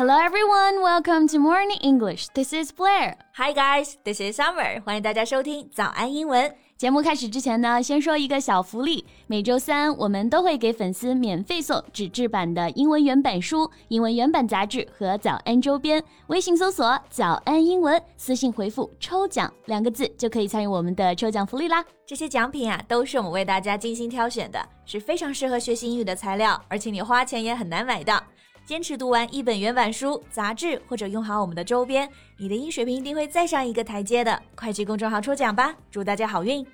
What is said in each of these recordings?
Hello everyone, welcome to Morning English. This is Blair. Hi guys, this is Summer. 欢迎大家收听早安英文。节目开始之前呢，先说一个小福利。每周三我们都会给粉丝免费送纸质版的英文原版书、英文原版杂志和早安周边。微信搜索“早安英文”，私信回复“抽奖”两个字就可以参与我们的抽奖福利啦。这些奖品啊，都是我们为大家精心挑选的，是非常适合学习英语的材料，而且你花钱也很难买到。坚持读完一本原版书、杂志，或者用好我们的周边，你的英水平一定会再上一个台阶的。快去公众号抽奖吧，祝大家好运！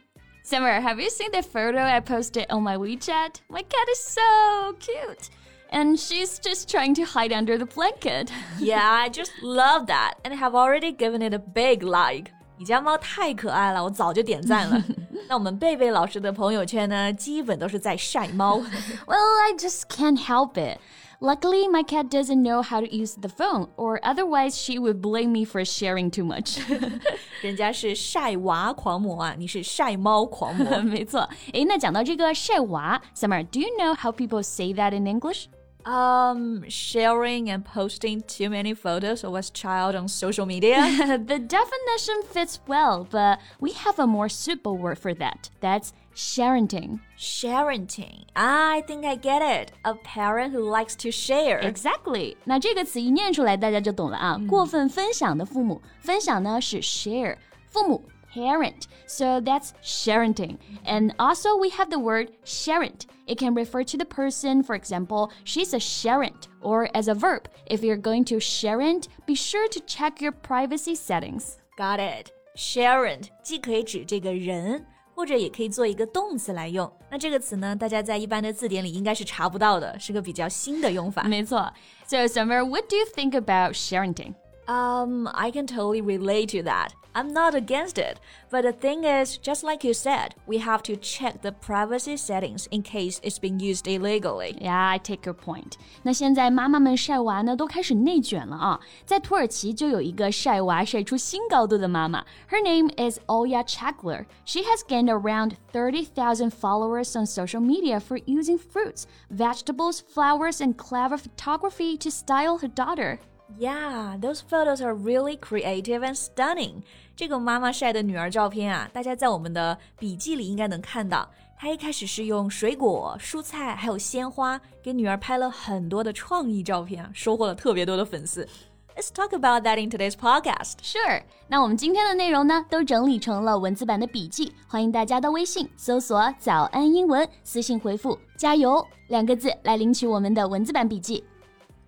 Summer, have you seen the photo I posted on my WeChat? My cat is so cute. And she's just trying to hide under the blanket. yeah, I just love that and have already given it a big like. 你家猫太可爱了，我早就点赞了。那我们贝贝老师的朋友圈呢，基本都是在晒猫。well, I just can't help it. Luckily, my cat doesn't know how to use the phone, or otherwise she would blame me for sharing too much. 人家是晒娃狂魔啊，你是晒猫狂魔。没错。诶，那讲到这个晒娃，Summer, do you know how people say that in English? Um, sharing and posting too many photos of a child on social media. the definition fits well, but we have a more suitable word for that. That's sharenting. Sharenting. I think I get it. A parent who likes to share. Exactly. 那这个词一念出来，大家就懂了啊。嗯、过分分享的父母，分享呢是 share，父母 parent. So that's sharenting. And also we have the word sharent. It can refer to the person, for example, she's a sharent, or as a verb. If you're going to sharent, be sure to check your privacy settings. Got it. Sharent 既可以指这个人， 或者也可以做一个动词来用。那这个词呢，大家在一般的字典里应该是查不到的，是个比较新的用法。没错。So Summer, what do you think about sharenting? Um, I can totally relate to that. I'm not against it. But the thing is, just like you said, we have to check the privacy settings in case it's being used illegally. Yeah, I take your point. 那现在妈妈们晒娃呢，都开始内卷了啊！在土耳其就有一个晒娃晒出新高度的妈妈，Her name is Alya Chaglar. She has gained around 30,000 followers on social media for using fruits, vegetables, flowers, and clever photography to style her daughter. Yeah, those photos are really creative and stunning. 这个妈妈晒的女儿照片啊，大家在我们的笔记里应该能看到。她一开始是用水果、蔬菜还有鲜花给女儿拍了很多的创意照片啊，收获了特别多的粉丝。Let's talk about that in today's podcast. Sure. 那我们今天的内容呢，都整理成了文字版的笔记，欢迎大家到微信搜索“早安英文”，私信回复“加油”两个字来领取我们的文字版笔记。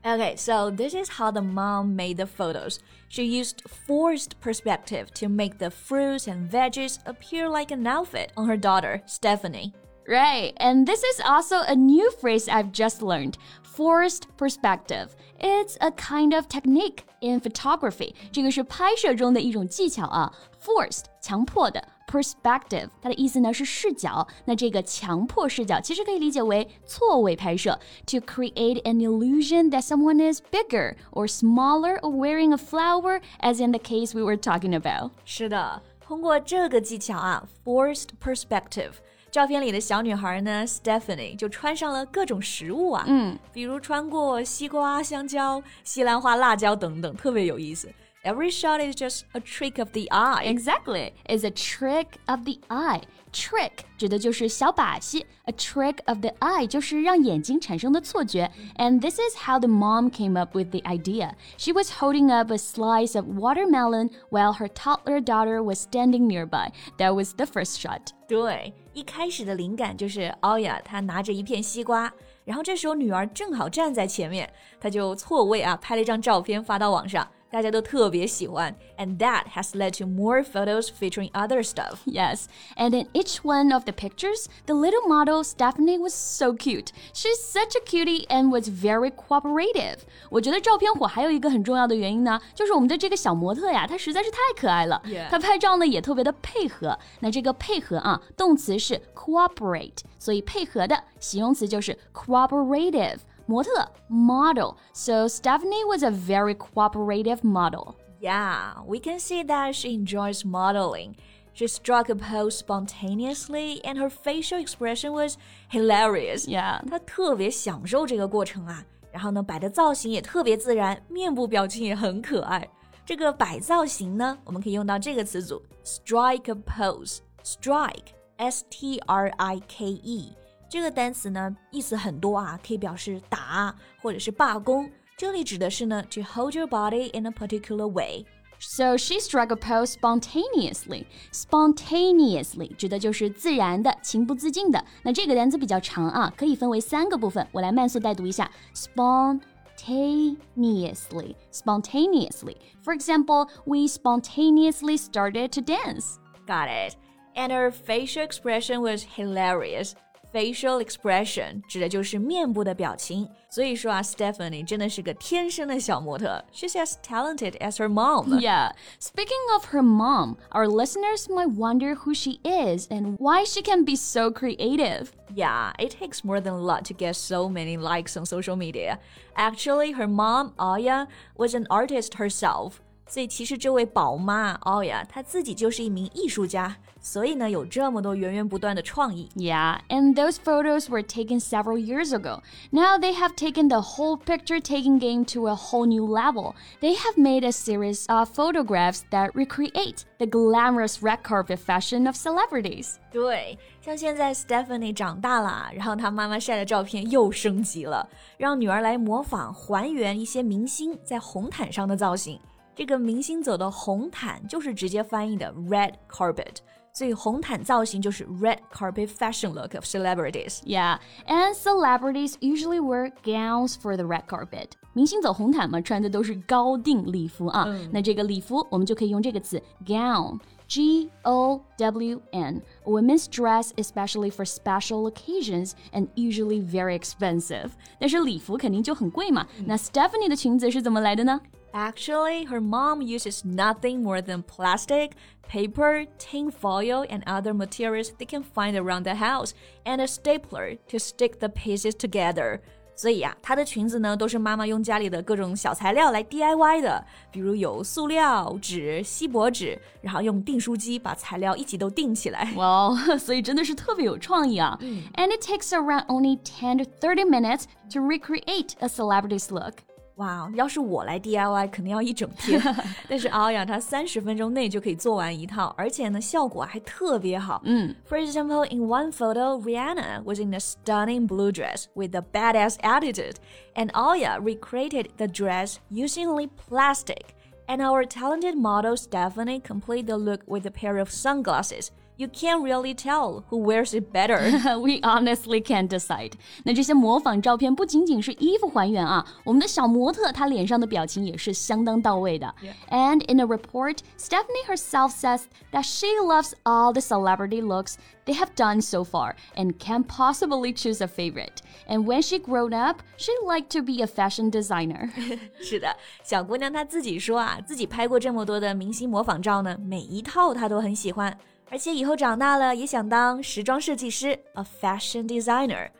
Okay, so this is how the mom made the photos. She used forced perspective to make the fruits and veggies appear like an outfit on her daughter, Stefani. Right, and this is also a new phrase I've just learned forced perspective. It's a kind of technique in photography. 这个是拍摄中的一种技巧啊，forced 强迫的。perspective，它的意思呢是视角。那这个强迫视角其实可以理解为错位拍摄。To create an illusion that someone is bigger or smaller or wearing a flower, as in the case we were talking about。是的，通过这个技巧啊，forced perspective。照片里的小女孩呢，Stefani 就穿上了各种食物啊，嗯，比如穿过西瓜、香蕉、西兰花、辣椒等等，特别有意思。Every shot is just a trick of the eye. Exactly, it's a trick of the eye. Trick 指的就是小把戏，a trick of the eye 就是让眼睛产生的错觉。And this is how the mom came up with the idea. She was holding up a slice of watermelon while her toddler daughter was standing nearby. That was the first shot. 对，一开始的灵感就是奥雅她拿着一片西瓜，然后这时候女儿正好站在前面，她就错位啊拍了一张照片发到网上。 大家都特别喜欢，and that has led to more photos featuring other stuff. Yes, and in each one of the pictures, the little model Stefani was so cute. She's such a cutie and was very cooperative. 我觉得照片火还有一个很重要的原因呢，就是我们的这个小模特呀，她实在是太可爱了。她拍照呢也特别的配合。那这个配合啊，动词是 cooperate，所以配合的形容词就是 cooperative。模特 model. So Stefani was a very cooperative model. Yeah, we can see that she enjoys modeling. She struck a pose spontaneously, and her facial expression was hilarious. Yeah，她特别享受这个过程啊。然后呢，摆的造型也特别自然，面部表情也很可爱。这个摆造型呢，我们可以用到这个词组 strike a pose. Strike. S T R I K E. 这个单词呢意思很多啊，可以表示打或者是罢工。这里指的是呢，to hold your body in a particular way。So she struck a pose spontaneously. Spontaneously 指的就是自然的、情不自禁的。那这个单词比较长啊，可以分为三个部分，我来慢速带读一下。Spontaneously, spontaneously. For example, we spontaneously started to dance. Got it. And her facial expression was hilarious. facial expression 指的就是面部的表情。所以说啊，Stefani 真的是个天生的小模特。She's as talented as her mom. Yeah. Speaking of her mom, our listeners might wonder who she is and why she can be so creative. Yeah, it takes more than a lot to get so many likes on social media. Actually, her mom, Aya, was an artist herself. 所以其实这位宝妈奥雅她自己就是一名艺术家，所以呢有这么多源源不断的创意。Yeah, and those photos were taken several years ago. Now they have taken the whole picture-taking game to a whole new level. They have made a series of photographs that recreate the glamorous red carpet fashion of celebrities. 对，像现在 Stefani 长大了，然后她妈妈晒的照片又升级了，让女儿来模仿还原一些明星在红毯上的造型。这个明星走的红毯就是直接翻译的 red carpet。所以红毯造型就是 red carpet fashion look of celebrities. Yeah, and celebrities usually wear gowns for the red carpet. 明星走红毯嘛，穿的都是高定礼服啊。那这个礼服我们就可以用这个词 gown, g o w n. Women's dress, especially for special occasions, and usually very expensive. 但是礼服肯定就很贵嘛。那 Stefani 的裙子是怎么来的呢 ？Actually, her mom uses nothing more than plastic, paper, tin foil, and other materials they can find around the house, and a stapler to stick the pieces together. 所以呀、啊，她的裙子呢都是妈妈用家里的各种小材料来 DIY 的，比如有塑料、纸、锡箔纸，然后用订书机把材料一起都订起来。哇、wow, 所以真的是特别有创意啊、嗯、！And it takes around only 10 to 30 minutes to recreate a celebrity's look. 哇，要是我来 DIY，肯定要一整天。但是熬养它三十分钟内就可以做完一套，而且呢，效果还特别好。嗯，For example, in one photo, Rihanna was in a stunning blue dress with a badass attitude, and Aya recreated the dress using only plastic. And our talented model Stefani complete the look with a pair of sunglasses you can't really tell who wears it better. we honestly can't decide. 那这些模仿照片不仅仅是衣服还原啊，我们的小模特她脸上的表情也是相当到位的。Yeah. And in a report, Stefani herself says that she loves all the celebrity looks they have done so far and can't possibly choose a favorite. And when she grown up, she'd like to be a fashion designer. 是的，小姑娘她自己说啊，自己拍过这么多的明星模仿照呢，每一套她都很喜欢。而且以后长大了也想当时装设计师，a fashion designer。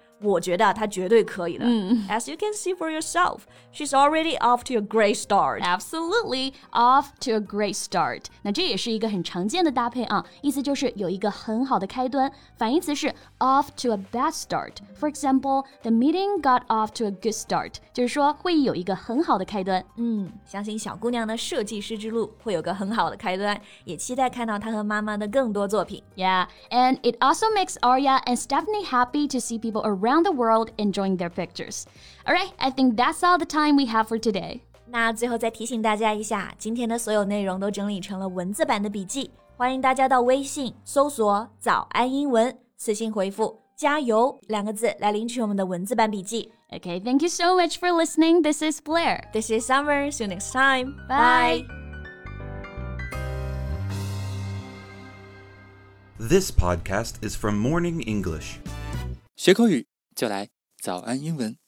as you can see for yourself, she's already off to a great start. Absolutely off to a great start. 那这也是一个很常见的搭配啊，意思就是有一个很好的开端。反义词是 off to a bad start. For example, the meeting got off to a good start. 就是说会议有一个很好的开端。嗯，相信小姑娘的设计师之路会有个很好的开端，也期待看到她和妈妈的更多作品。Yeah, and it also makes Arya and Stefani happy to see people around around the world enjoying their pictures. Alright, I think that's all the time we have for today. 那最后再提醒大家一下，今天的所有内容都整理成了文字版的笔记，欢迎大家到微信搜索“早安英文”，私信回复“加油”两个字来领取我们的文字版笔记。Okay, thank you so much for listening. This is Blair. This is Summer. See you next time. Bye. This podcast is from Morning English. 学口语 就来早安英文。